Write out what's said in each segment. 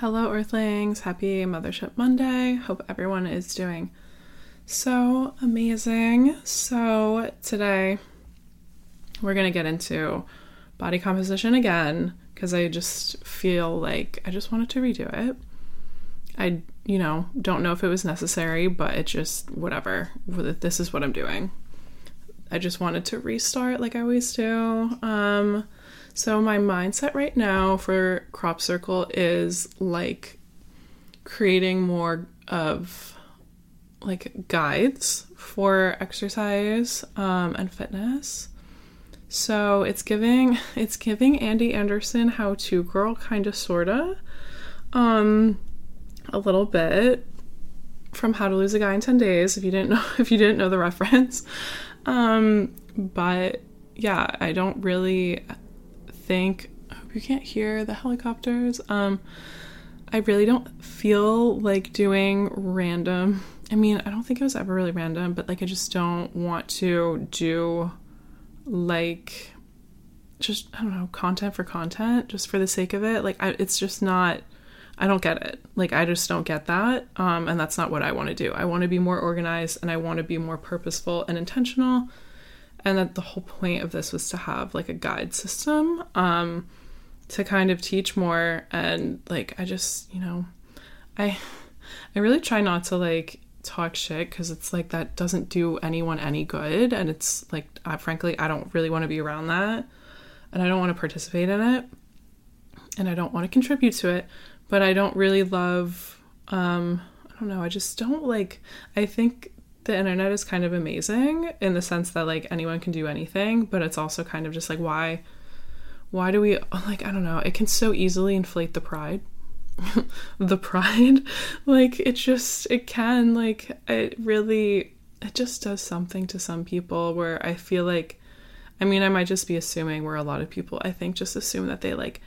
Hello, Earthlings. Happy Mothership Monday. Hope everyone is doing so amazing. So, today we're going to get into body composition again because I just feel like I just wanted to redo it. I, you know, don't know if it was necessary, but it just, whatever. This is what I'm doing. I just wanted to restart like I always do. Um, so, my mindset right now for Crop Circle is like creating more of like guides for exercise um, and fitness. So it's giving it's giving Andie Anderson how to girl kind of sorta um a little bit from How to Lose a Guy in 10 Days if you didn't know if you didn't know the reference. Um but yeah, I don't really think I hope you can't hear the helicopters. Um I really don't feel like doing random. I mean, I don't think it was ever really random, but like I just don't want to do like just I don't know, content for content just for the sake of it. Like I, it's just not I don't get it. Like I just don't get that. Um and that's not what I want to do. I want to be more organized and I want to be more purposeful and intentional and that the whole point of this was to have like a guide system um to kind of teach more. And like I just, you know, I I really try not to like talk shit cuz it's like that doesn't do anyone any good. And it's like I, frankly I don't really want to be around that. And I don't want to participate in it. And I don't want to contribute to it, but I don't really love um I don't know, I just don't like I think the internet is kind of amazing in the sense that like anyone can do anything, but it's also kind of just like why why do we like I don't know, it can so easily inflate the pride. the pride like it just it can like it really it just does something to some people where I feel like I mean I might just be assuming where a lot of people I think just assume that they like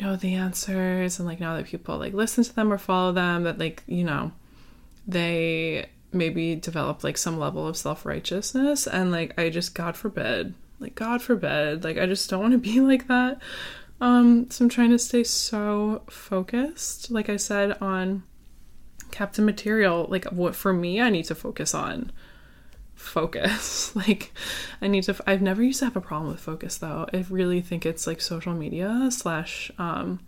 know the answers and like now that people like listen to them or follow them that like you know they maybe develop like some level of self-righteousness and like I just god forbid like god forbid like I just don't want to be like that. Um so I'm trying to stay so focused like I said on Captain Material like what for me I need to focus on focus. Like I need to I've never used to have a problem with focus though. I really think it's like social media slash um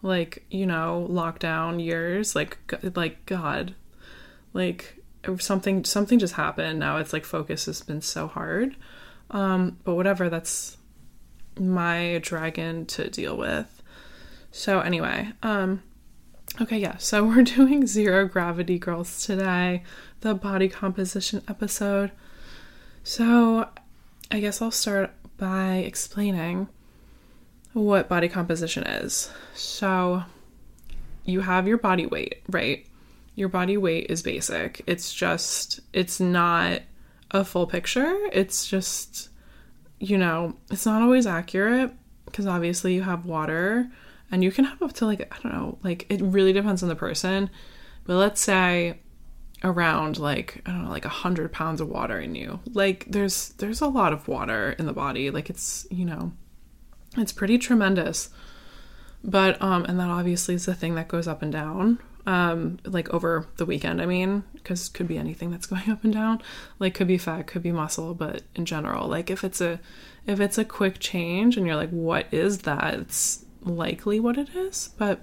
like you know lockdown years like like god. Like something something just happened. Now it's like focus has been so hard. Um but whatever that's my dragon to deal with. So anyway um okay yeah. So we're doing zero gravity girls today the body composition episode. So i guess i'll start by explaining what body composition is. So you have your body weight right your body weight is basic. It's just, it's not a full picture. It's just, you know, it's not always accurate because obviously you have water and you can have up to like, I don't know, like it really depends on the person. But let's say around like I don't know like a hundred pounds of water in you. Like there's there's a lot of water in the body. Like it's you know it's pretty tremendous. But um and that obviously is the thing that goes up and down um like over the weekend i mean because could be anything that's going up and down. Like could be fat could be muscle but in general like if it's a if it's a quick change and you're like what is that? It's likely what it is but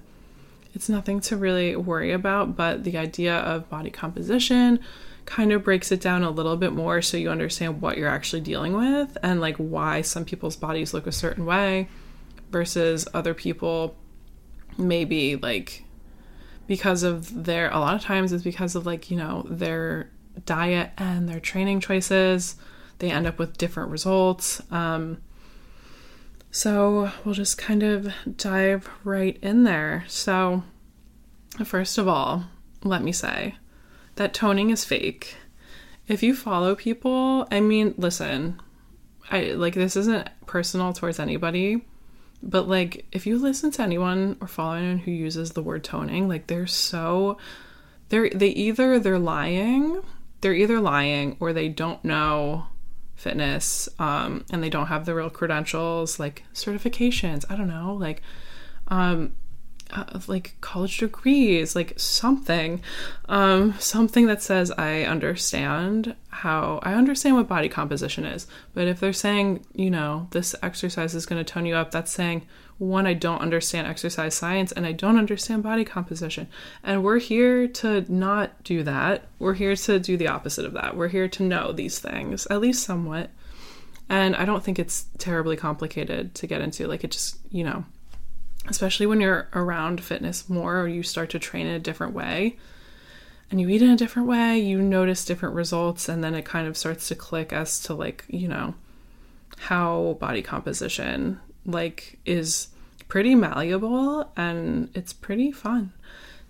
it's nothing to really worry about. But the idea of body composition kind of breaks it down a little bit more so you understand what you're actually dealing with and like why some people's bodies look a certain way versus other people maybe like because of their a lot of times it's because of like you know their diet and their training choices. They end up with different results. Um, so we'll just kind of dive right in there. So first of all let me say that toning is fake. If you follow people i mean listen i like this isn't personal towards anybody but like if you listen to anyone or follow anyone who uses the word toning, like they're so they're they either they're lying, they're either lying or they don't know fitness um and they don't have the real credentials like certifications, I don't know, like um uh, like college degrees, like something, um, something that says I understand how I understand what body composition is. But if they're saying, you know, this exercise is going to tone you up, that's saying one, I don't understand exercise science and I don't understand body composition. And we're here to not do that. We're here to do the opposite of that. We're here to know these things, at least somewhat. And I don't think it's terribly complicated to get into. Like, it just, you know, especially when you're around fitness more or you start to train in a different way and you eat in a different way, you notice different results, and then it kind of starts to click as to like, you know, how body composition like is pretty malleable and it's pretty fun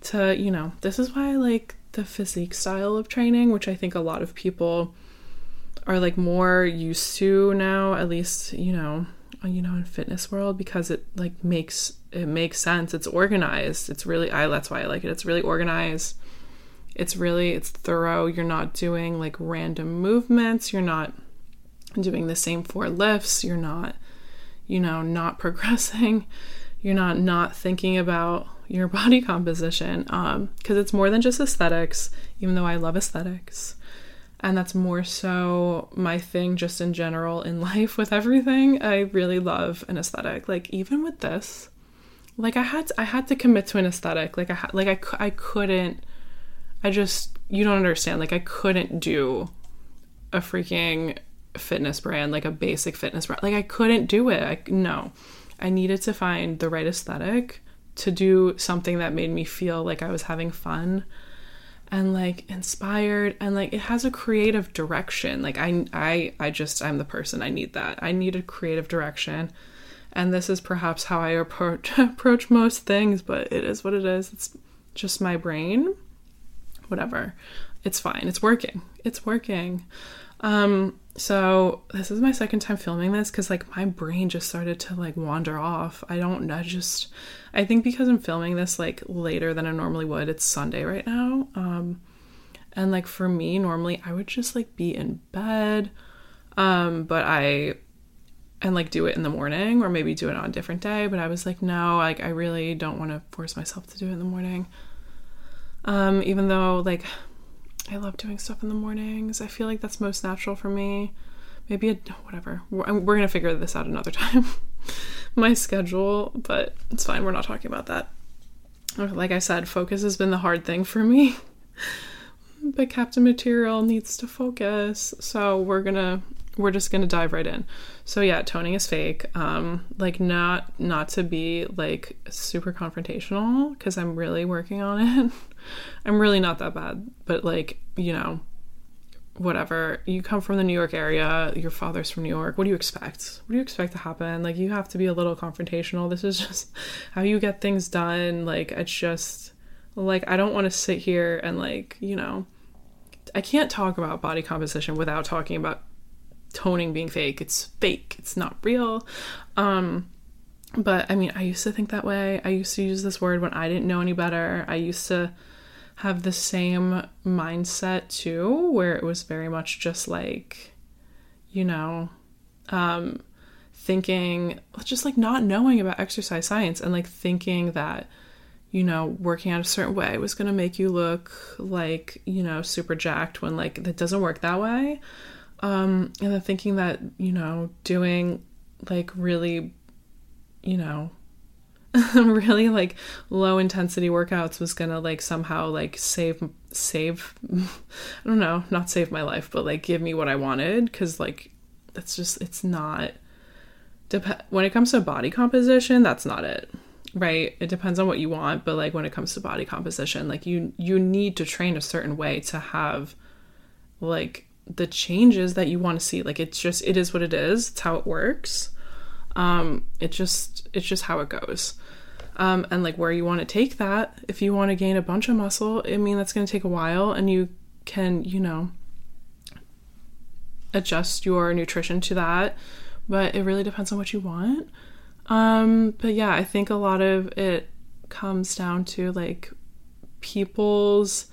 to, you know, this is why I like the physique style of training, which I think a lot of people are like more used to now, at least, you know, you know, in fitness world because it like makes it makes sense. It's organized. It's really I that's why I like it. It's really organized. It's really it's thorough. You're not doing like random movements. You're not doing the same four lifts. You're not you know, not progressing. You're not not thinking about your body composition um because it's more than just aesthetics, even though I love aesthetics and that's more so my thing just in general in life with everything. I really love an aesthetic like even with this like i had to, i had to commit to an aesthetic. Like i like I, I couldn't i just you don't understand. Like i couldn't do a freaking fitness brand like a basic fitness brand. Like i couldn't do it. I, no. I needed to find the right aesthetic to do something that made me feel like i was having fun and like inspired and like it has a creative direction. Like i i i just i'm the person i need that. I need a creative direction. And this is perhaps how i approach approach most things but it is what it is. It's just my brain. Whatever. It's fine. It's working. It's working um so this is my second time filming this because like my brain just started to like wander off. I don't i just i think because i'm filming this like later than i normally would it's sunday right now um and like for me normally i would just like be in bed um but i and like do it in the morning or maybe do it on a different day but i was like no like i really don't want to force myself to do it in the morning. Um even though like I love doing stuff in the mornings. I feel like that's most natural for me. Maybe a, whatever. We're, we're gonna figure this out another time. My schedule, but it's fine. We're not talking about that. Like I said, focus has been the hard thing for me. but Captain Material needs to focus, so we're gonna we're just gonna dive right in. So yeah, toning is fake. Um, like not not to be like super confrontational because I'm really working on it. I'm really not that bad, but like you know, whatever. You come from the New York area. Your father's from New York. What do you expect? What do you expect to happen? Like you have to be a little confrontational. This is just how you get things done. Like it's just like I don't want to sit here and like you know. I can't talk about body composition without talking about toning being fake. It's fake. It's not real. Um, but I mean, I used to think that way. I used to use this word when I didn't know any better. I used to have the same mindset too, where it was very much just like, you know, um, thinking, just like not knowing about exercise science and like thinking that, you know, working out a certain way was going to make you look like, you know, super jacked when like that doesn't work that way. Um, and then thinking that, you know, doing like really, you know, really like low intensity workouts was gonna like somehow like save save I don't know, not save my life, but like give me what I wanted because like that's just it's not dep- when it comes to body composition, that's not it. Right? It depends on what you want, but like when it comes to body composition, like you you need to train a certain way to have like the changes that you want to see. Like it's just it is what it is. It's how it works. Um, it just it's just how it goes. Um, and like where you want to take that. If you want to gain a bunch of muscle, I mean that's going to take a while, and you can you know adjust your nutrition to that. But it really depends on what you want. Um, but yeah, I think a lot of it comes down to like people's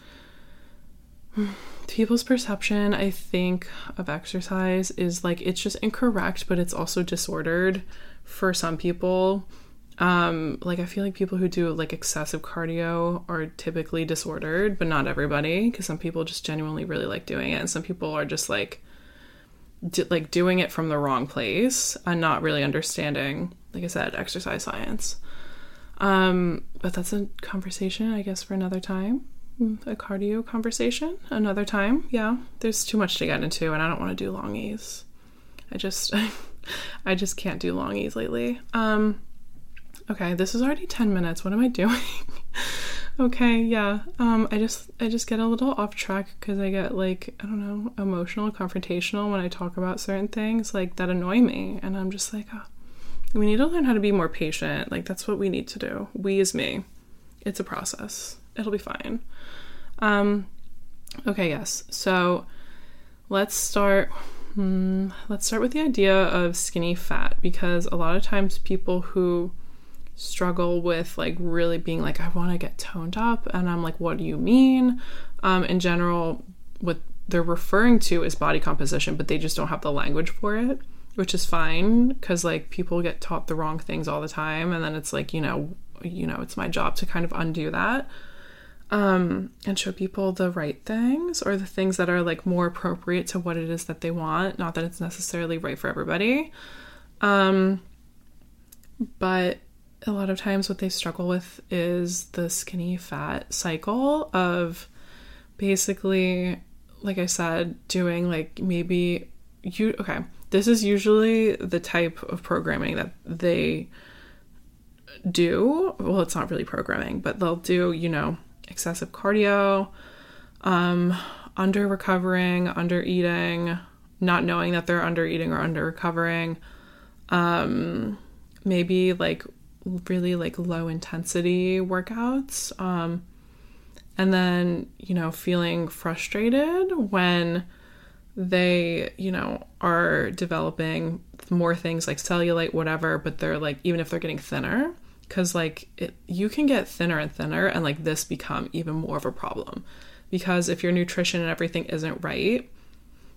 people's perception, I think, of exercise is like it's just incorrect, but it's also disordered for some people. Um, like I feel like people who do like excessive cardio are typically disordered, but not everybody, because some people just genuinely really like doing it, and some people are just like, like doing it from the wrong place and not really understanding, like I said, exercise science. Um, but that's a conversation, I guess, for another time. A cardio conversation another time. Yeah, there's too much to get into, and I don't want to do longies. I just, I just can't do longies lately. Um, okay, this is already ten minutes. What am I doing? okay, yeah. Um, I just, I just get a little off track because I get like, I don't know, emotional, confrontational when I talk about certain things like that annoy me, and I'm just like, oh we need to learn how to be more patient. Like, that's what we need to do. We is me. It's a process. It'll be fine. Um, okay, yes. So let's start. Hmm, let's start with the idea of skinny fat because a lot of times people who struggle with like really being like, I want to get toned up, and I'm like, what do you mean? Um, in general, what they're referring to is body composition, but they just don't have the language for it which is fine because like people get taught the wrong things all the time and then it's like you know you know it's my job to kind of undo that um and show people the right things or the things that are like more appropriate to what it is that they want not that it's necessarily right for everybody um but a lot of times what they struggle with is the skinny fat cycle of basically like i said doing like maybe you okay this is usually the type of programming that they do. Well, it's not really programming, but they'll do, you know, excessive cardio, um, under recovering, under eating, not knowing that they're under eating or under recovering, um, maybe like really like low intensity workouts, um, and then, you know, feeling frustrated when they, you know, are developing more things like cellulite, whatever, but they're like, even if they're getting thinner, because like it, you can get thinner and thinner, and like this become even more of a problem. Because if your nutrition and everything isn't right,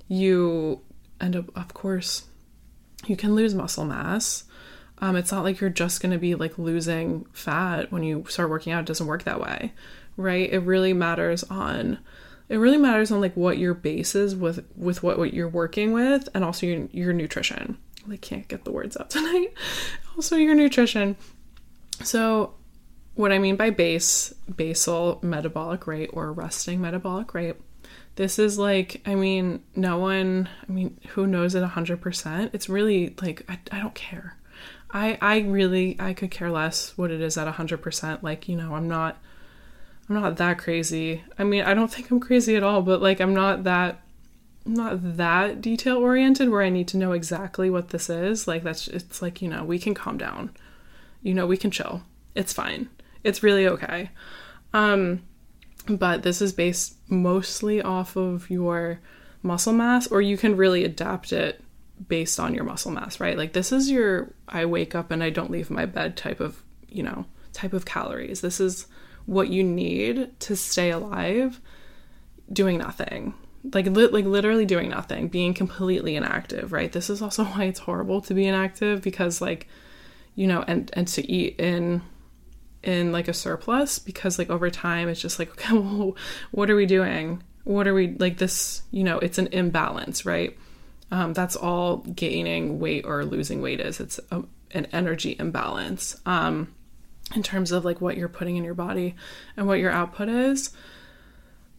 you end up, of course, you can lose muscle mass. Um, it's not like you're just going to be like losing fat when you start working out. It doesn't work that way, right? It really matters on it really matters on like what your base is with with what, what you're working with and also your, your nutrition i can't get the words out tonight also your nutrition so what i mean by base basal metabolic rate or resting metabolic rate this is like i mean no one i mean who knows it 100% it's really like I, I don't care i i really i could care less what it is at 100% like you know i'm not I'm not that crazy. I mean, I don't think I'm crazy at all, but like I'm not that not that detail oriented where I need to know exactly what this is. Like that's it's like, you know, we can calm down. You know, we can chill. It's fine. It's really okay. Um but this is based mostly off of your muscle mass or you can really adapt it based on your muscle mass, right? Like this is your I wake up and I don't leave my bed type of, you know, type of calories. This is what you need to stay alive doing nothing like li- like literally doing nothing being completely inactive right this is also why it's horrible to be inactive because like you know and and to eat in in like a surplus because like over time it's just like okay well, what are we doing? What are we like this you know it's an imbalance right? Um, that's all gaining weight or losing weight is. It's a, an energy imbalance um, in terms of like what you're putting in your body and what your output is.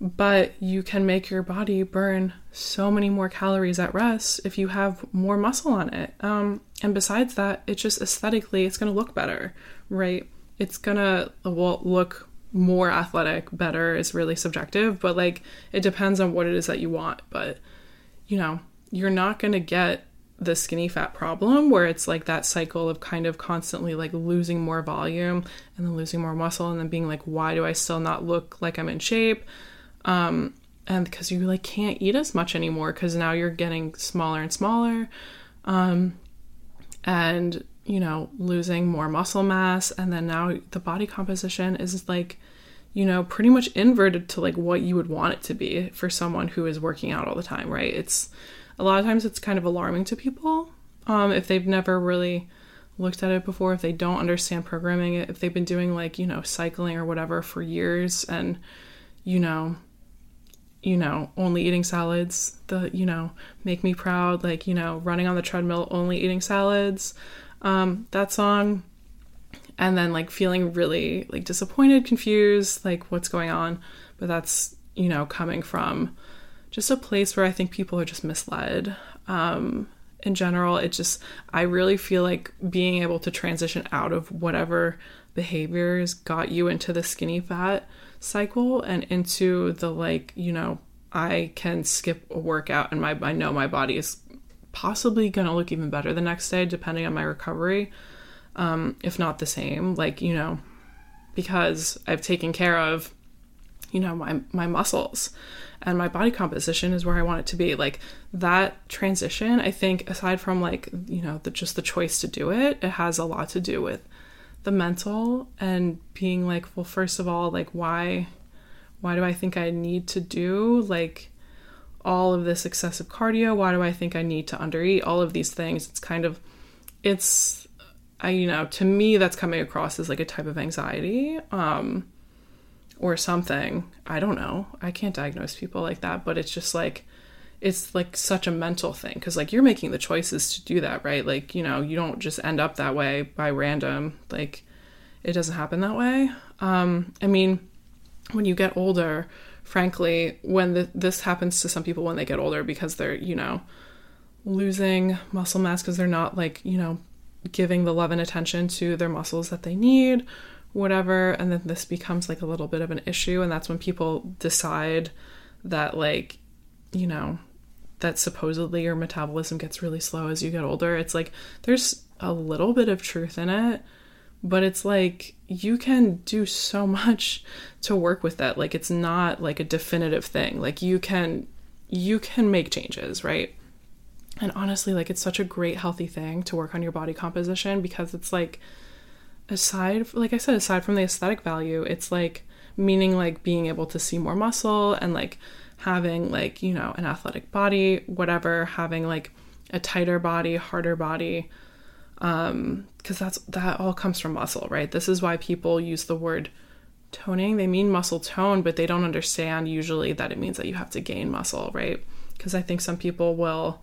But you can make your body burn so many more calories at rest if you have more muscle on it. Um, and besides that, it just aesthetically, it's going to look better, right? It's going to well, look more athletic, better is really subjective, but like it depends on what it is that you want. But you know, you're not going to get the skinny fat problem where it's like that cycle of kind of constantly like losing more volume and then losing more muscle and then being like why do i still not look like i'm in shape um and because you like can't eat as much anymore because now you're getting smaller and smaller. Um and you know losing more muscle mass. And then now the body composition is like you know pretty much inverted to like what you would want it to be for someone who is working out all the time right? It's a lot of times it's kind of alarming to people um, if they've never really looked at it before, if they don't understand programming, it, if they've been doing like, you know, cycling or whatever for years and, you know, you know, only eating salads, the, you know, make me proud, like, you know, running on the treadmill, only eating salads. Um, that song. And then like feeling really like disappointed, confused, like what's going on. But that's, you know, coming from just a place where I think people are just misled. Um, in general, it just, I really feel like being able to transition out of whatever behaviors got you into the skinny fat cycle and into the like, you know, I can skip a workout and my I know my body is possibly going to look even better the next day depending on my recovery. Um, if not the same, like, you know, because I've taken care of you know my my muscles and my body composition is where I want it to be. Like that transition, I think aside from like, you know, the just the choice to do it, it has a lot to do with the mental and being like, well, first of all, like why why do I think I need to do like all of this excessive cardio? Why do I think I need to undereat? All of these things. It's kind of it's I you know, to me that's coming across as like a type of anxiety. Um or something. I don't know. I can't diagnose people like that, but it's just like it's like such a mental thing because like you're making the choices to do that right? Like you know you don't just end up that way by random like it doesn't happen that way. Um i mean when you get older frankly when the, this happens to some people when they get older because they're you know losing muscle mass because they're not like you know giving the love and attention to their muscles that they need whatever and then this becomes like a little bit of an issue and that's when people decide that like you know that supposedly your metabolism gets really slow as you get older. It's like there's a little bit of truth in it, but it's like you can do so much to work with that. Like it's not like a definitive thing. Like you can you can make changes, right? And honestly, like it's such a great healthy thing to work on your body composition because it's like aside like I said aside from the aesthetic value, it's like meaning like being able to see more muscle and like having like, you know, an athletic body, whatever, having like a tighter body, harder body. Um, because that's that all comes from muscle, right? This is why people use the word toning. They mean muscle tone, but they don't understand usually that it means that you have to gain muscle, right? Because I think some people will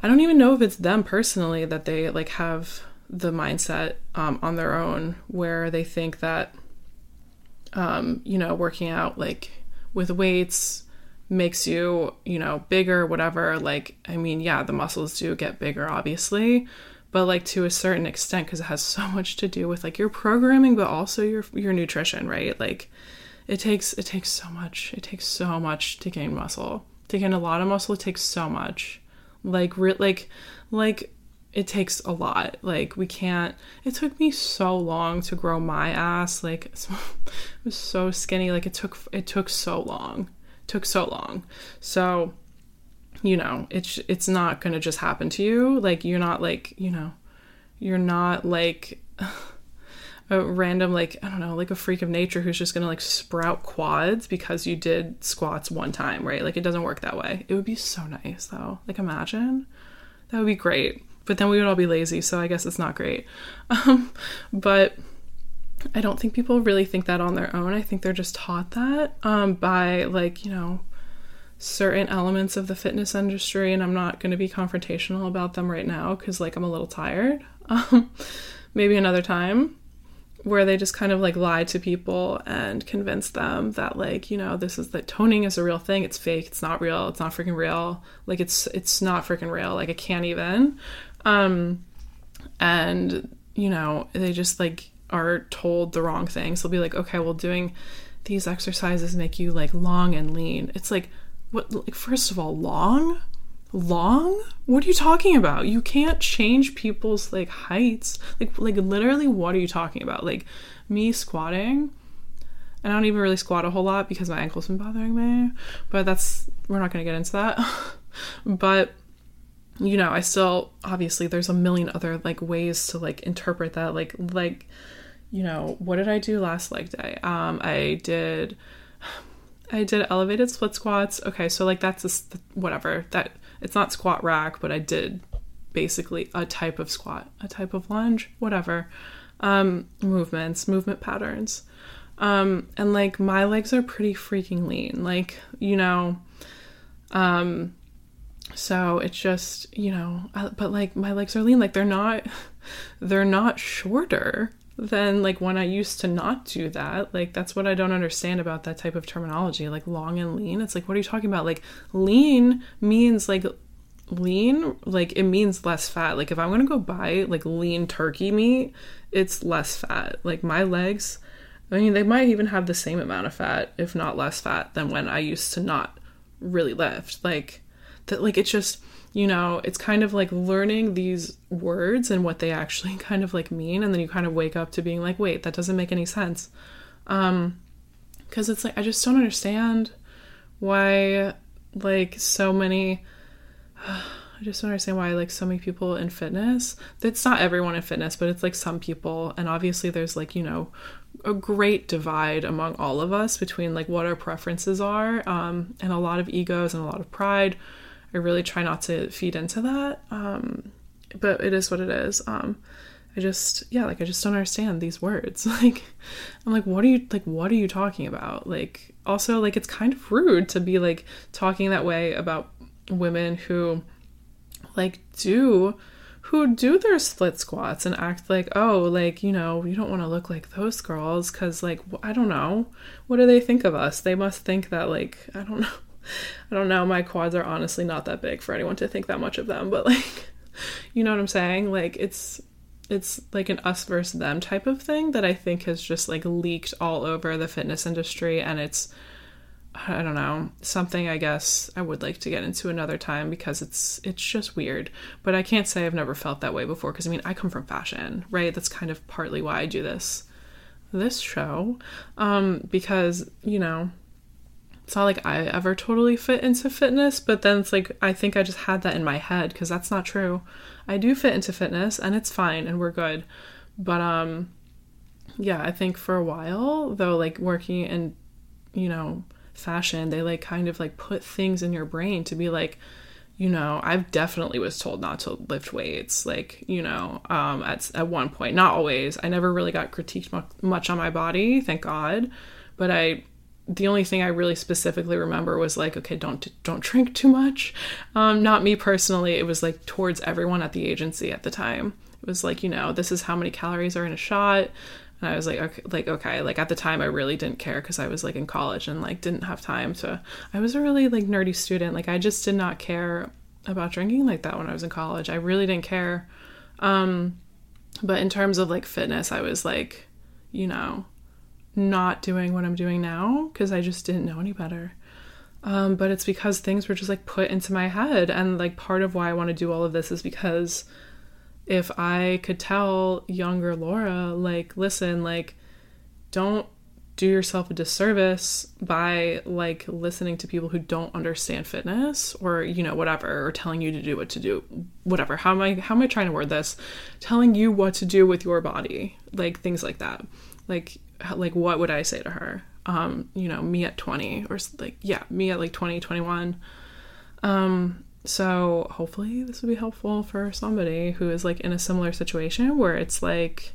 I don't even know if it's them personally that they like have the mindset um, on their own where they think that um, you know, working out like with weights makes you, you know, bigger, whatever. Like, I mean, yeah, the muscles do get bigger, obviously, but like to a certain extent, because it has so much to do with like your programming, but also your your nutrition, right? Like, it takes it takes so much. It takes so much to gain muscle. To gain a lot of muscle, it takes so much. Like, re- like, like it takes a lot. Like we can't. It took me so long to grow my ass. Like it was so skinny. Like it took it took so long. It took so long. So, you know, it's it's not gonna just happen to you. Like you're not like you know, you're not like. a random like I don't know like a freak of nature who's just gonna like sprout quads because you did squats one time right like it doesn't work that way it would be so nice though like imagine that would be great but then we would all be lazy, so I guess it's not great. Um, but I don't think people really think that on their own. I think they're just taught that um, by, like, you know, certain elements of the fitness industry, and I'm not going to be confrontational about them right now because, like, I'm a little tired. Um, maybe another time where they just kind of like lie to people and convince them that like you know this is that toning is a real thing it's fake it's not real it's not freaking real like it's it's not freaking real like i can't even um, and, you know, they just like are told the wrong things. They'll be like, okay, well, doing these exercises make you like long and lean. It's like, what, like, first of all, long? Long? What are you talking about? You can't change people's like heights. Like, like literally, what are you talking about? Like, me squatting. And I don't even really squat a whole lot because my ankle's been bothering me. But that's, we're not going to get into that. but you know, I still obviously there's a million other like ways to like interpret that like like you know, what did I do last leg day? Um I did I did elevated split squats. Okay, so like that's just whatever. That it's not squat rack, but I did basically a type of squat, a type of lunge, whatever. Um, movements, movement patterns. Um, and like my legs are pretty freaking lean. Like, you know, um, so it's just, you know, but like my legs are lean. Like they're not, they're not shorter than like when I used to not do that. Like that's what I don't understand about that type of terminology, like long and lean. It's like what are you talking about? Like lean means like lean, like it means less fat. Like if I'm to go buy like lean turkey meat, it's less fat. Like my legs, I mean they might even have the same amount of fat if not less fat than when I used to not really lift. Like that like it's just you know, it's kind of like learning these words and what they actually kind of like mean and then you kind of wake up to being like, "Wait, that doesn't make any sense." Um cuz it's like I just don't understand why like so many I just don't understand why like so many people in fitness. It's not everyone in fitness, but it's like some people and obviously there's like, you know, a great divide among all of us between like what our preferences are um and a lot of egos and a lot of pride I really try not to feed into that. Um, but it is what it is. Um, I just yeah, like I just don't understand these words. Like I'm like what are you like what are you talking about? Like also like it's kind of rude to be like talking that way about women who like do who do their split squats and act like, oh, like, you know, you don't want to look like those girls because, like, I don't know. What do they think of us? They must think that, like, I don't know. I don't know. My quads are honestly not that big for anyone to think that much of them, but like, you know what I'm saying? Like, it's it's like an us versus them type of thing that I think has just like leaked all over the fitness industry, and it's I don't know something I guess I would like to get into another time because it's it's just weird. But I can't say I've never felt that way before because I mean I come from fashion, right? That's kind of partly why I do this this show um because you know it's not like I ever totally fit into fitness, but then it's like I think I just had that in my head because that's not true. I do fit into fitness and it's fine and we're good. But um yeah, I think for a while though like working in you know, fashion, they like kind of like put things in your brain to be like you know, I've definitely was told not to lift weights, like, you know, um, at, at one point, not always. I never really got critiqued much on my body, thank God. But I the only thing I really specifically remember was like, okay, don't don't drink too much. Um, not me personally. It was like towards everyone at the agency at the time. It was like, you know, this is how many calories are in a shot. And I was like, okay, like okay, like at the time I really didn't care because I was like in college and like didn't have time to. I was a really like nerdy student. Like I just did not care about drinking like that when I was in college. I really didn't care. Um, but in terms of like fitness, I was like, you know, not doing what I'm doing now because I just didn't know any better. Um, but it's because things were just like put into my head. And like part of why I want to do all of this is because if I could tell younger Laura, like, listen, like, don't do yourself a disservice by like listening to people who don't understand fitness or you know whatever or telling you to do what to do whatever how am i how am i trying to word this telling you what to do with your body like things like that like like what would I say to her? Um, you know, me at 20 or like yeah, me at like 20, 21. Um, so hopefully this would be helpful for somebody who is like in a similar situation where it's like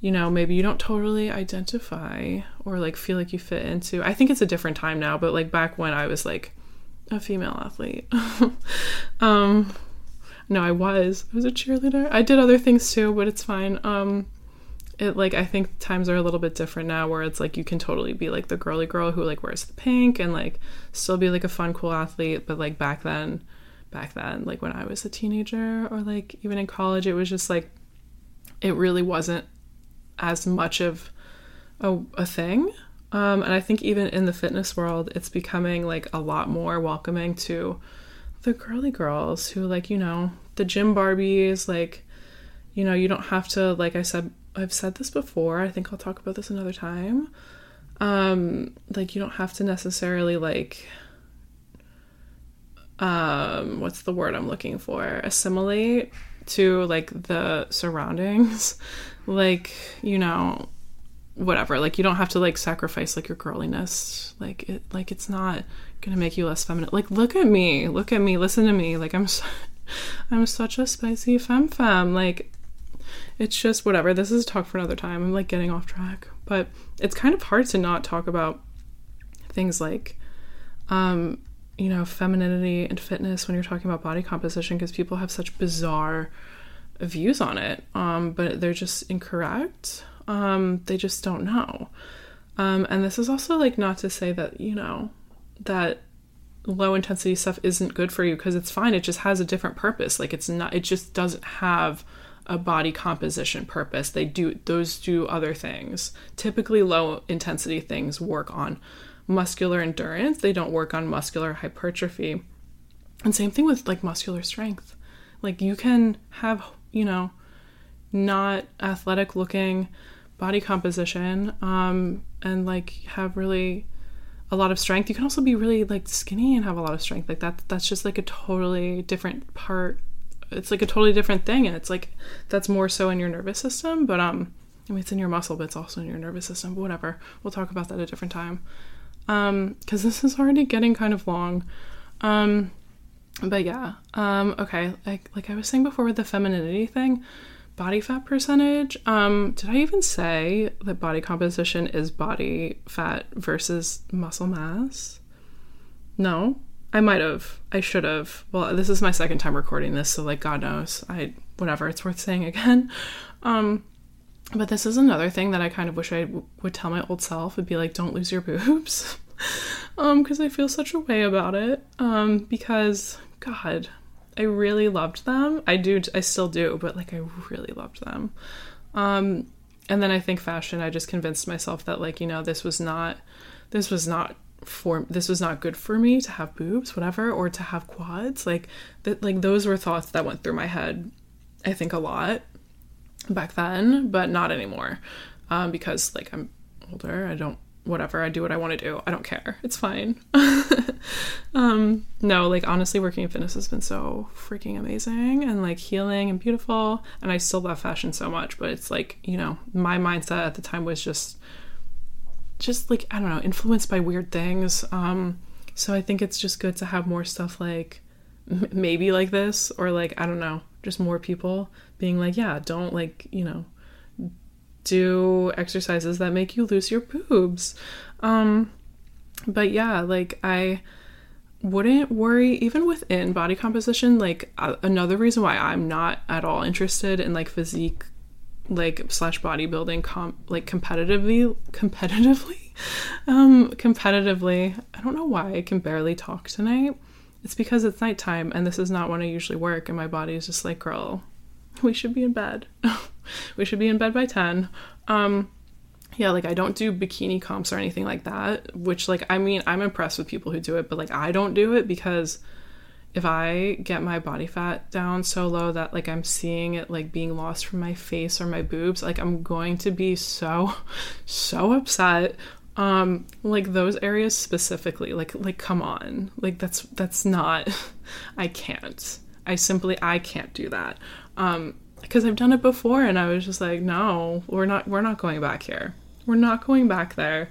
you know, maybe you don't totally identify or like feel like you fit into. I think it's a different time now, but like back when I was like a female athlete. um no, I was. I was a cheerleader. I did other things too, but it's fine. Um it like I think times are a little bit different now where it's like you can totally be like the girly girl who like wears the pink and like still be like a fun cool athlete. But like back then back then like when I was a teenager or like even in college it was just like it really wasn't as much of a, a thing. Um, and I think even in the fitness world it's becoming like a lot more welcoming to the girly girls who like you know the gym barbies like you know you don't have to like I said I've said this before. I think I'll talk about this another time. Um, like you don't have to necessarily like um what's the word I'm looking for? Assimilate to like the surroundings. like, you know, whatever. Like you don't have to like sacrifice like your girliness. Like it like it's not gonna make you less feminine. Like look at me. Look at me. Listen to me. Like I'm so, I'm such a spicy femme femme. Like, it's just whatever. This is a talk for another time. I'm like getting off track. But it's kind of hard to not talk about things like, um, you know, femininity and fitness when you're talking about body composition because people have such bizarre views on it. Um, but they're just incorrect. Um, they just don't know. Um, and this is also like not to say that, you know, that low intensity stuff isn't good for you because it's fine. It just has a different purpose. Like it's not, it just doesn't have a body composition purpose. They do, those do other things. Typically, low intensity things work on muscular endurance, they don't work on muscular hypertrophy. And same thing with like muscular strength. Like you can have, you know, not athletic looking body composition um and like have really a lot of strength. You can also be really like skinny and have a lot of strength. Like that that's just like a totally different part. It's like a totally different thing and it's like that's more so in your nervous system, but um I mean it's in your muscle, but it's also in your nervous system. But whatever. We'll talk about that a different time. Um cuz this is already getting kind of long. Um but yeah. Um okay, like like I was saying before with the femininity thing, body fat percentage. Um, did I even say that body composition is body fat versus muscle mass? No, I might have. I should have. Well, this is my second time recording this, so like God knows. I whatever. It's worth saying again. Um, but this is another thing that I kind of wish I w- would tell my old self. Would be like, don't lose your boobs. um, because I feel such a way about it. Um, because God, I really loved them. I do I still do, but like I really loved them. Um and then I think fashion I just convinced myself that like, you know, this was not this was not for this was not good for me to have boobs, whatever, or to have quads. Like that like those were thoughts that went through my head I think a lot back then, but not anymore. Um because like I'm older, I don't whatever i do what i want to do i don't care it's fine um no like honestly working in fitness has been so freaking amazing and like healing and beautiful and i still love fashion so much but it's like you know my mindset at the time was just just like i don't know influenced by weird things um so i think it's just good to have more stuff like m- maybe like this or like i don't know just more people being like yeah don't like you know do exercises that make you lose your boobs. Um, but yeah, like I wouldn't worry even within body composition. Like uh, another reason why I'm not at all interested in like physique, like slash bodybuilding, com like competitively, competitively, um, competitively. I don't know why I can barely talk tonight. It's because it's nighttime and this is not when I usually work, and my body is just like, girl, we should be in bed. we should be in bed by 10. Um, yeah, like I don't do bikini comps or anything like that, which like I mean, I'm impressed with people who do it, but like I don't do it because if I get my body fat down so low that like I'm seeing it like being lost from my face or my boobs, like I'm going to be so so upset um like those areas specifically like like come on like that's that's not i can't i simply i can't do that um because I've done it before and I was just like, no, we're not we're not going back here. We're not going back there.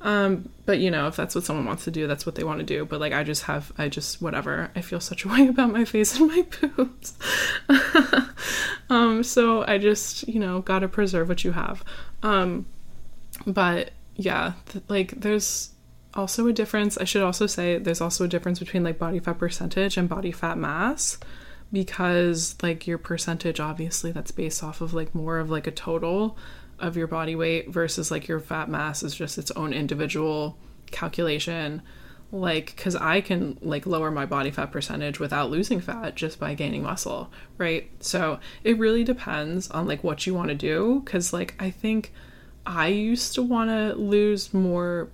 Um, but you know, if that's what someone wants to do, that's what they want to do. But like I just have I just whatever. I feel such a way about my face and my boobs. um, so I just, you know, gotta preserve what you have. Um, but yeah, th- like there's also a difference. I should also say there's also a difference between like body fat percentage and body fat mass because like your percentage obviously that's based off of like more of like a total of your body weight versus like your fat mass is just its own individual calculation. Like cuz I can like lower my body fat percentage without losing fat just by gaining muscle right? So it really depends on like what you want to do cuz like I think I used to want to lose more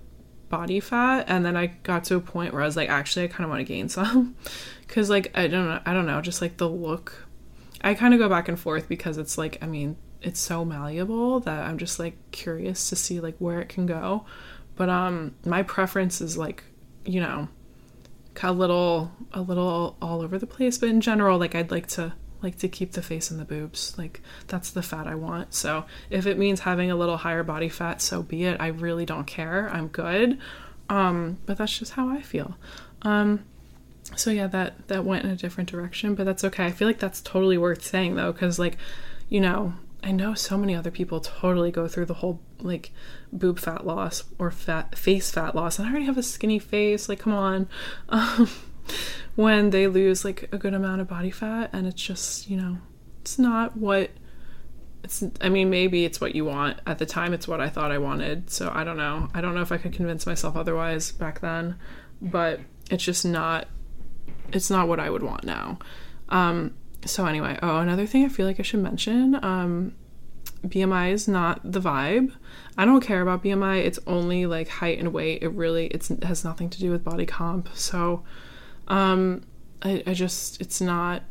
body fat and then I got to a point where I was like actually I kind of want to gain some. Cuz like I don't know I don't know just like the look. I kind of go back and forth because it's like I mean it's so malleable that I'm just like curious to see like where it can go but um my preference is like you know a little a little all over the place but in general like I'd like to like to keep the face and the boobs. Like that's the fat I want. So if it means having a little higher body fat, so be it. I really don't care. I'm good. Um, but that's just how I feel. Um, so yeah, that that went in a different direction, but that's okay. I feel like that's totally worth saying though, because like, you know, I know so many other people totally go through the whole like boob fat loss or fat face fat loss, and I already have a skinny face. Like, come on, um, when they lose like a good amount of body fat, and it's just you know, it's not what it's. I mean, maybe it's what you want at the time. It's what I thought I wanted. So I don't know. I don't know if I could convince myself otherwise back then, but it's just not it's not what I would want now. Um, so anyway, oh, another thing I feel like I should mention, um, BMI is not the vibe. I don't care about BMI. It's only like height and weight. It really it's it has nothing to do with body comp. So um I, I just it's not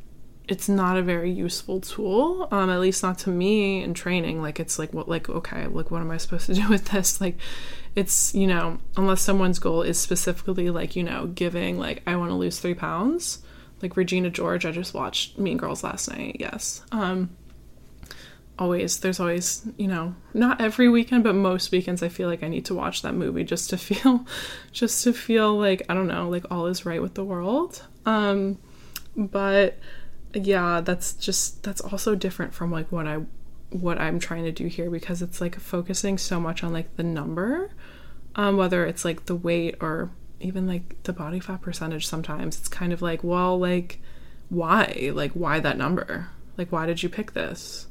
it's not a very useful tool um at least not to me in training like it's like what like okay like what am i supposed to do with this like it's you know unless someone's goal is specifically like you know giving like i want to lose three pounds like regina george i just watched mean girls last night yes. Um always there's always you know not every weekend but most weekends i feel like i need to watch that movie just to feel just to feel like i don't know like all is right with the world. Um but yeah that's just that's also different from like what i what i'm trying to do here because it's like focusing so much on like the number um whether it's like the weight or even like the body fat percentage sometimes it's kind of like well like why like why that number like why did you pick this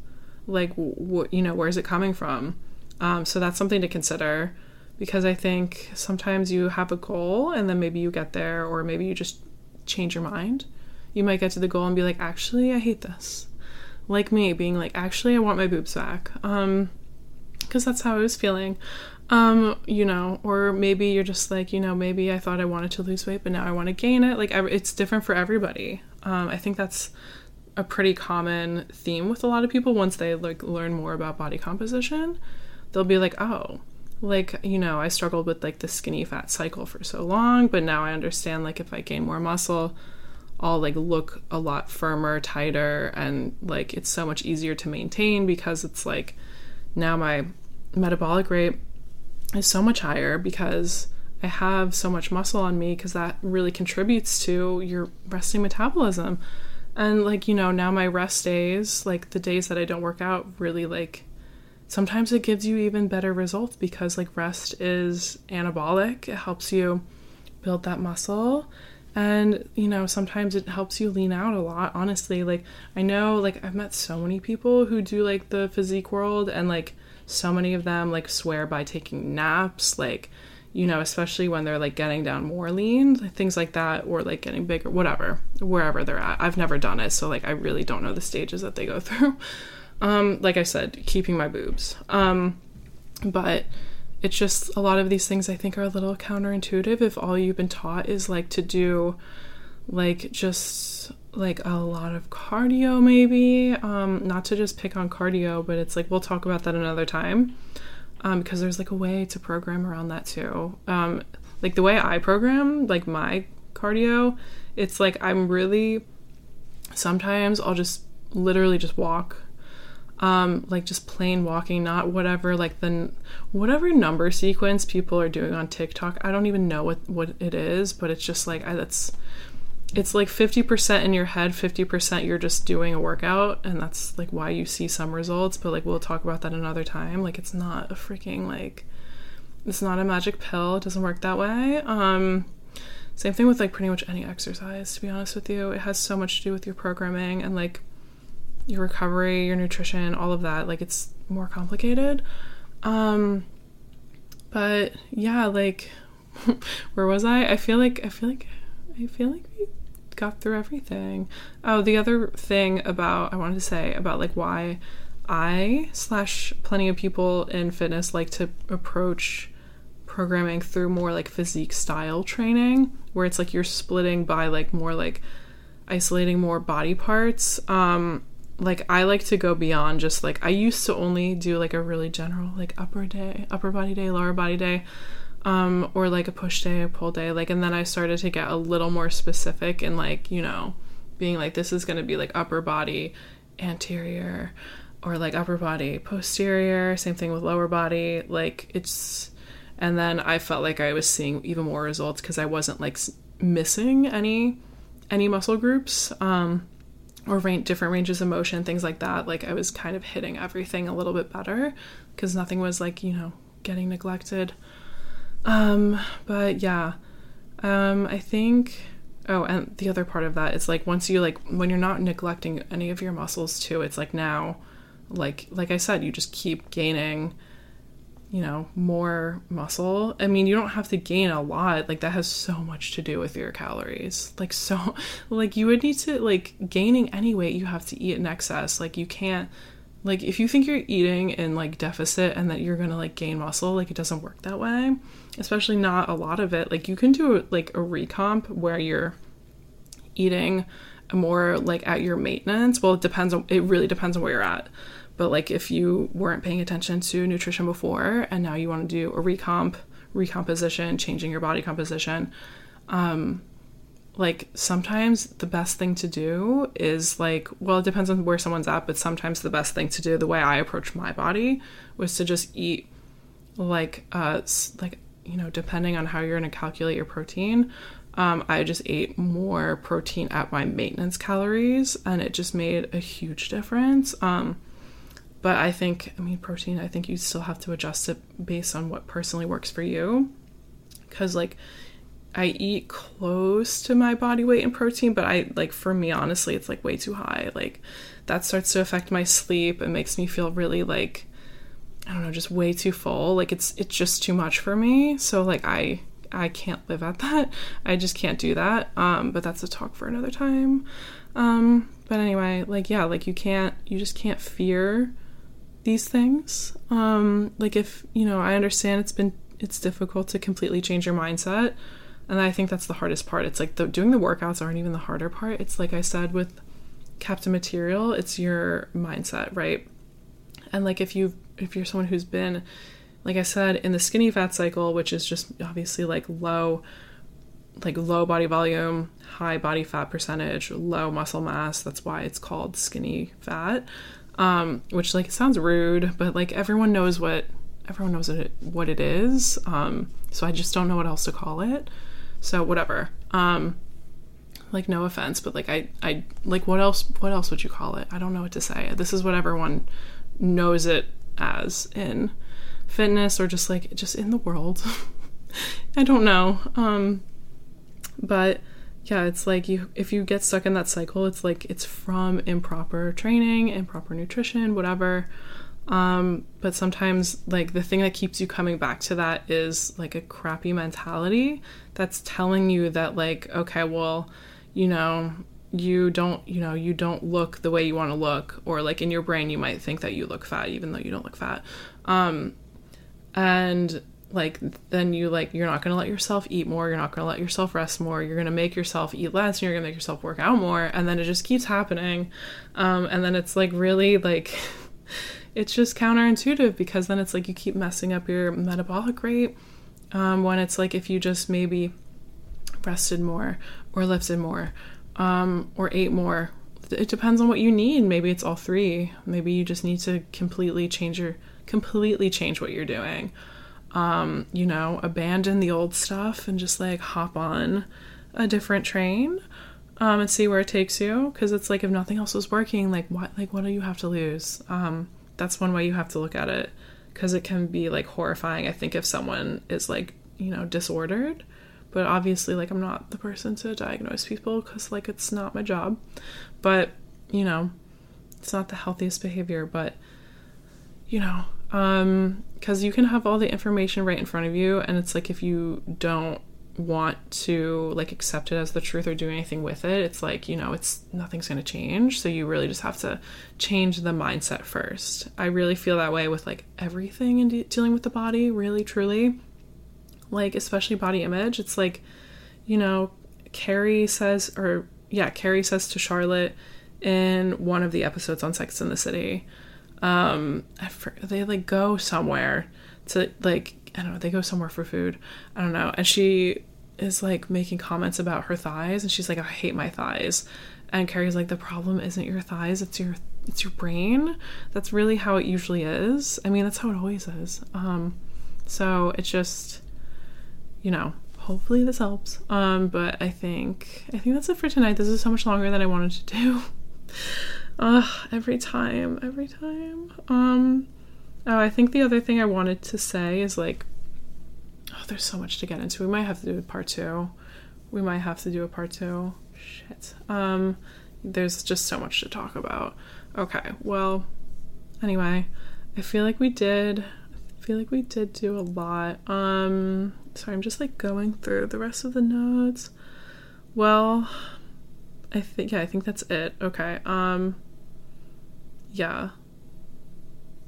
like what you know where's it coming from um so that's something to consider because i think sometimes you have a goal and then maybe you get there or maybe you just change your mind you might get to the goal and be like, actually, I hate this. Like me being like, actually, I want my boobs back. Um, because that's how I was feeling. Um, you know, or maybe you're just like, you know, maybe I thought I wanted to lose weight, but now I want to gain it. Like, it's different for everybody. Um, I think that's a pretty common theme with a lot of people once they like learn more about body composition. They'll be like, oh, like you know i struggled with like the skinny fat cycle for so long but now i understand like if i gain more muscle I'll like look a lot firmer, tighter, and like it's so much easier to maintain because it's like now my metabolic rate is so much higher because I have so much muscle on me because that really contributes to your resting metabolism. And like, you know, now my rest days, like the days that I don't work out, really like sometimes it gives you even better results because like rest is anabolic. It helps you build that muscle and you know sometimes it helps you lean out a lot honestly like i know like i've met so many people who do like the physique world and like so many of them like swear by taking naps like you know especially when they're like getting down more lean things like that or like getting bigger whatever wherever they're at. I've never done it so like i really don't know the stages that they go through. Um like i said keeping my boobs. Um but it's just a lot of these things I think are a little counterintuitive if all you've been taught is like to do like just like a lot of cardio maybe. Um not to just pick on cardio but it's like we'll talk about that another time. Um because there's like a way to program around that too. Um like the way I program like my cardio it's like I'm really sometimes I'll just literally just walk. Um, like just plain walking, not whatever like the whatever number sequence people are doing on TikTok. I don't even know what what it is, but it's just like I, that's it's like 50% in your head, 50% you're just doing a workout and that's like why you see some results, but like we'll talk about that another time. Like it's not a freaking like it's not a magic pill. It doesn't work that way. Um same thing with like pretty much any exercise to be honest with you. It has so much to do with your programming and like your recovery, your nutrition, all of that. Like it's more complicated. Um but yeah, like where was I? I feel like I feel like I feel like we got through everything. Oh, the other thing about I wanted to say about like why I slash plenty of people in fitness like to approach programming through more like physique style training where it's like you're splitting by like more like isolating more body parts um like I like to go beyond just like I used to only do like a really general like upper day, upper body day, lower body day, um, or like a push day, a pull day, like and then I started to get a little more specific and like, you know, being like this is gonna be like upper body anterior or like upper body posterior, same thing with lower body, like it's and then I felt like I was seeing even more results because I wasn't like missing any any muscle groups um, or different ranges of motion, things like that. Like I was kind of hitting everything a little bit better because nothing was like, you know, getting neglected. Um, but yeah, um, I think. Oh, and the other part of that is like once you like when you're not neglecting any of your muscles too, it's like now, like like I said, you just keep gaining you know, more muscle. I mean, you don't have to gain a lot. Like that has so much to do with your calories. Like so like you would need to like gaining any weight, you have to eat in excess. Like you can't like if you think you're eating in like deficit and that you're going to like gain muscle, like it doesn't work that way. Especially not a lot of it. Like you can do like a recomp where you're eating more like at your maintenance. Well, it depends on it really depends on where you're at. But like if you weren't paying attention to nutrition before and now you want to do a recomp, recomposition, changing your body composition, um, like sometimes the best thing to do is like well it depends on where someone's at but sometimes the best thing to do the way i approach my body was to just eat like uh like you know depending on how you're going to calculate your protein um, i just ate more protein at my maintenance calories and it just made a huge difference um, but I think, I mean, protein, I think you still have to adjust it based on what personally works for you. Because, like, I eat close to my body weight in protein, but I, like, for me, honestly, it's like way too high. Like, that starts to affect my sleep. It makes me feel really, like, I don't know, just way too full. Like, it's, it's just too much for me. So, like, I, I can't live at that. I just can't do that. Um, but that's a talk for another time. Um, but anyway, like yeah, like you can't you just can't fear these things. Um, like if you know, I understand it's been it's difficult to completely change your mindset, and I think that's the hardest part. It's like the doing the workouts aren't even the harder part. It's like I said with Captain Material, it's your mindset, right? And like if you if you're someone who's been like I said in the skinny fat cycle, which is just obviously like low like low body volume, high body fat percentage, low muscle mass. That's why it's called skinny fat um, which like sounds rude, but like everyone knows what everyone knows it, what it is. Um, so I just don't know what else to call it. So whatever. Um, like no offense, but like I I like what else what else would you call it? I don't know what to say. This is what everyone knows it as in fitness or just like just in the world. I don't know. Um but yeah, it's like you if you get stuck in that cycle, it's like it's from improper training, improper nutrition, whatever. Um, but sometimes like the thing that keeps you coming back to that is like a crappy mentality that's telling you that like okay, well, you know, you don't, you know, you don't look the way you want to look or like in your brain you might think that you look fat even though you don't look fat. Um and like then you like you're not going to let yourself eat more you're not going to let yourself rest more you're going to make yourself eat less and you're going to make yourself work out more and then it just keeps happening um, and then it's like really like it's just counterintuitive because then it's like you keep messing up your metabolic rate um, when it's like if you just maybe rested more or lifted more um, or ate more it depends on what you need maybe it's all three maybe you just need to completely change your completely change what you're doing um, you know, abandon the old stuff and just like hop on a different train um, and see where it takes you. Because it's like if nothing else is working, like what like what do you have to lose? Um, that's one way you have to look at it because it can be like horrifying. I think if someone is like you know disordered, but obviously like I'm not the person to diagnose people because like it's not my job. But you know, it's not the healthiest behavior, but you know, um, because you can have all the information right in front of you, and it's like if you don't want to like accept it as the truth or do anything with it it's like you know it's nothing's going to change. So you really just have to change the mindset first. I really feel that way with like everything in de- dealing with the body really truly. Like especially body image. It's like you know carrie says or yeah carrie says to charlotte in one of the episodes on sex in the city um they like go somewhere to like I don't know, they go somewhere for food. I don't know. And she is like making comments about her thighs and she's like, I hate my thighs. And Carrie's like, the problem isn't your thighs, it's your it's your brain. That's really how it usually is. I mean, that's how it always is. Um, so it's just, you know, hopefully this helps. Um, but I think I think that's it for tonight. This is so much longer than I wanted to do. Every time, every time. Um, oh, I think the other thing I wanted to say is like, oh, there's so much to get into. We might have to do a part two. We might have to do a part two. Shit. Um, there's just so much to talk about. Okay, well, anyway, I feel like we did. I feel like we did do a lot. Um, sorry, I'm just like going through the rest of the notes. Well, I think yeah, I think that's it. Okay. Um yeah.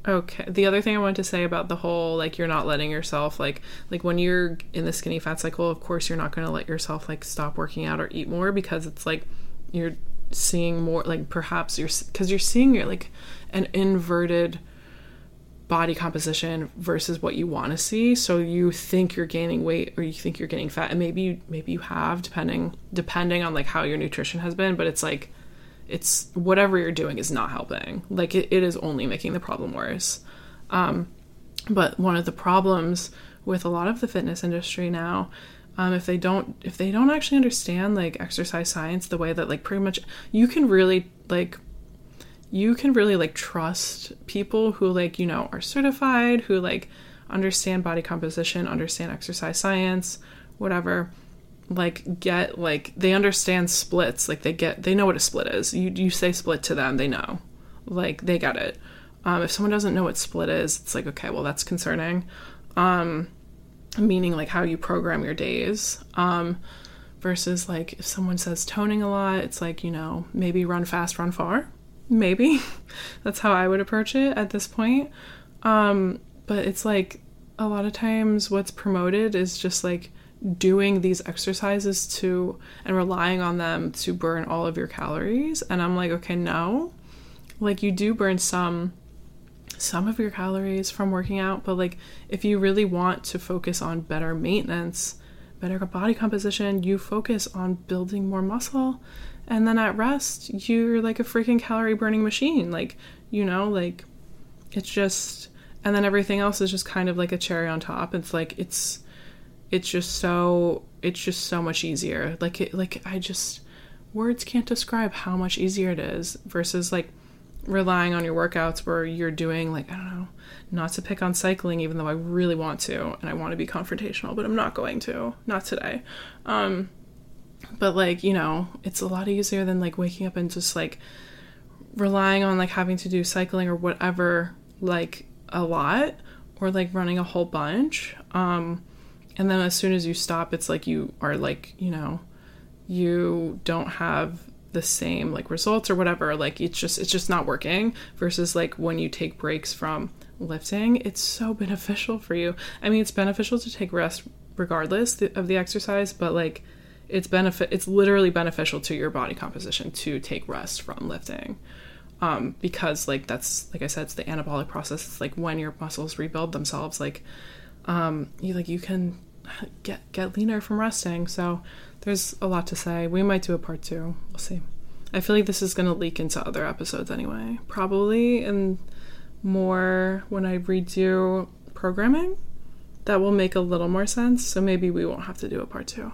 Okay. The other thing I wanted to say about the whole like you're not letting yourself like like when you're in the skinny fat cycle, of course you're not going to let yourself like stop working out or eat more because it's like you're seeing more like perhaps you're cuz you're seeing your like an inverted body composition versus what you want to see so you think you're gaining weight or you think you're getting fat and maybe you maybe you have depending depending on like how your nutrition has been but it's like it's whatever you're doing is not helping. Like it, it is only making the problem worse. Um, but one of the problems with a lot of the fitness industry now um, if they don't if they don't actually understand like exercise science the way that like pretty much you can really like you can really like trust people who like you know are certified who like understand body composition understand exercise science whatever like get like they understand splits. Like they get they know what a split is. You you say split to them they know. Like they get it. Um, if someone doesn't know what split is it's like okay well that's concerning. Um, meaning like how you program your days. Um, versus like if someone says toning a lot it's like you know maybe run fast run far. Maybe. That's how i would approach it at this point. Um, but it's like a lot of times what's promoted is just like doing these exercises to and relying on them to burn all of your calories. And i'm like okay no. Like you do burn some some of your calories from working out but like if you really want to focus on better maintenance better body composition you focus on building more muscle. And then at rest you're like a freaking calorie burning machine. Like you know like it's just and then everything else is just kind of like a cherry on top. It's like it's it's just so it's just so much easier. Like it like i just words can't describe how much easier it is versus like relying on your workouts where you're doing like i don't know not to pick on cycling even though i really want to and i want to be confrontational but i'm not going to not today. Um but like you know it's a lot easier than like waking up and just like relying on like having to do cycling or whatever like a lot or like running a whole bunch. Um and then as soon as you stop it's like you are like you know you don't have the same like results or whatever. Like it's just it's just not working versus like when you take breaks from lifting it's so beneficial for you. I mean it's beneficial to take rest regardless of the exercise but like it's benefit it's literally beneficial to your body composition to take rest from lifting. Um, because like that's like i said it's the anabolic process. It's like when your muscles rebuild themselves like um, you like you can get get leaner from resting so there's a lot to say. We might do a part two. We'll see. I feel like this is going to leak into other episodes anyway. Probably and more when i redo programming that will make a little more sense so maybe we won't have to do a part two.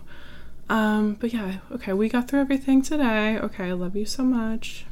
Um, but yeah, okay, we got through everything today. Okay, I love you so much.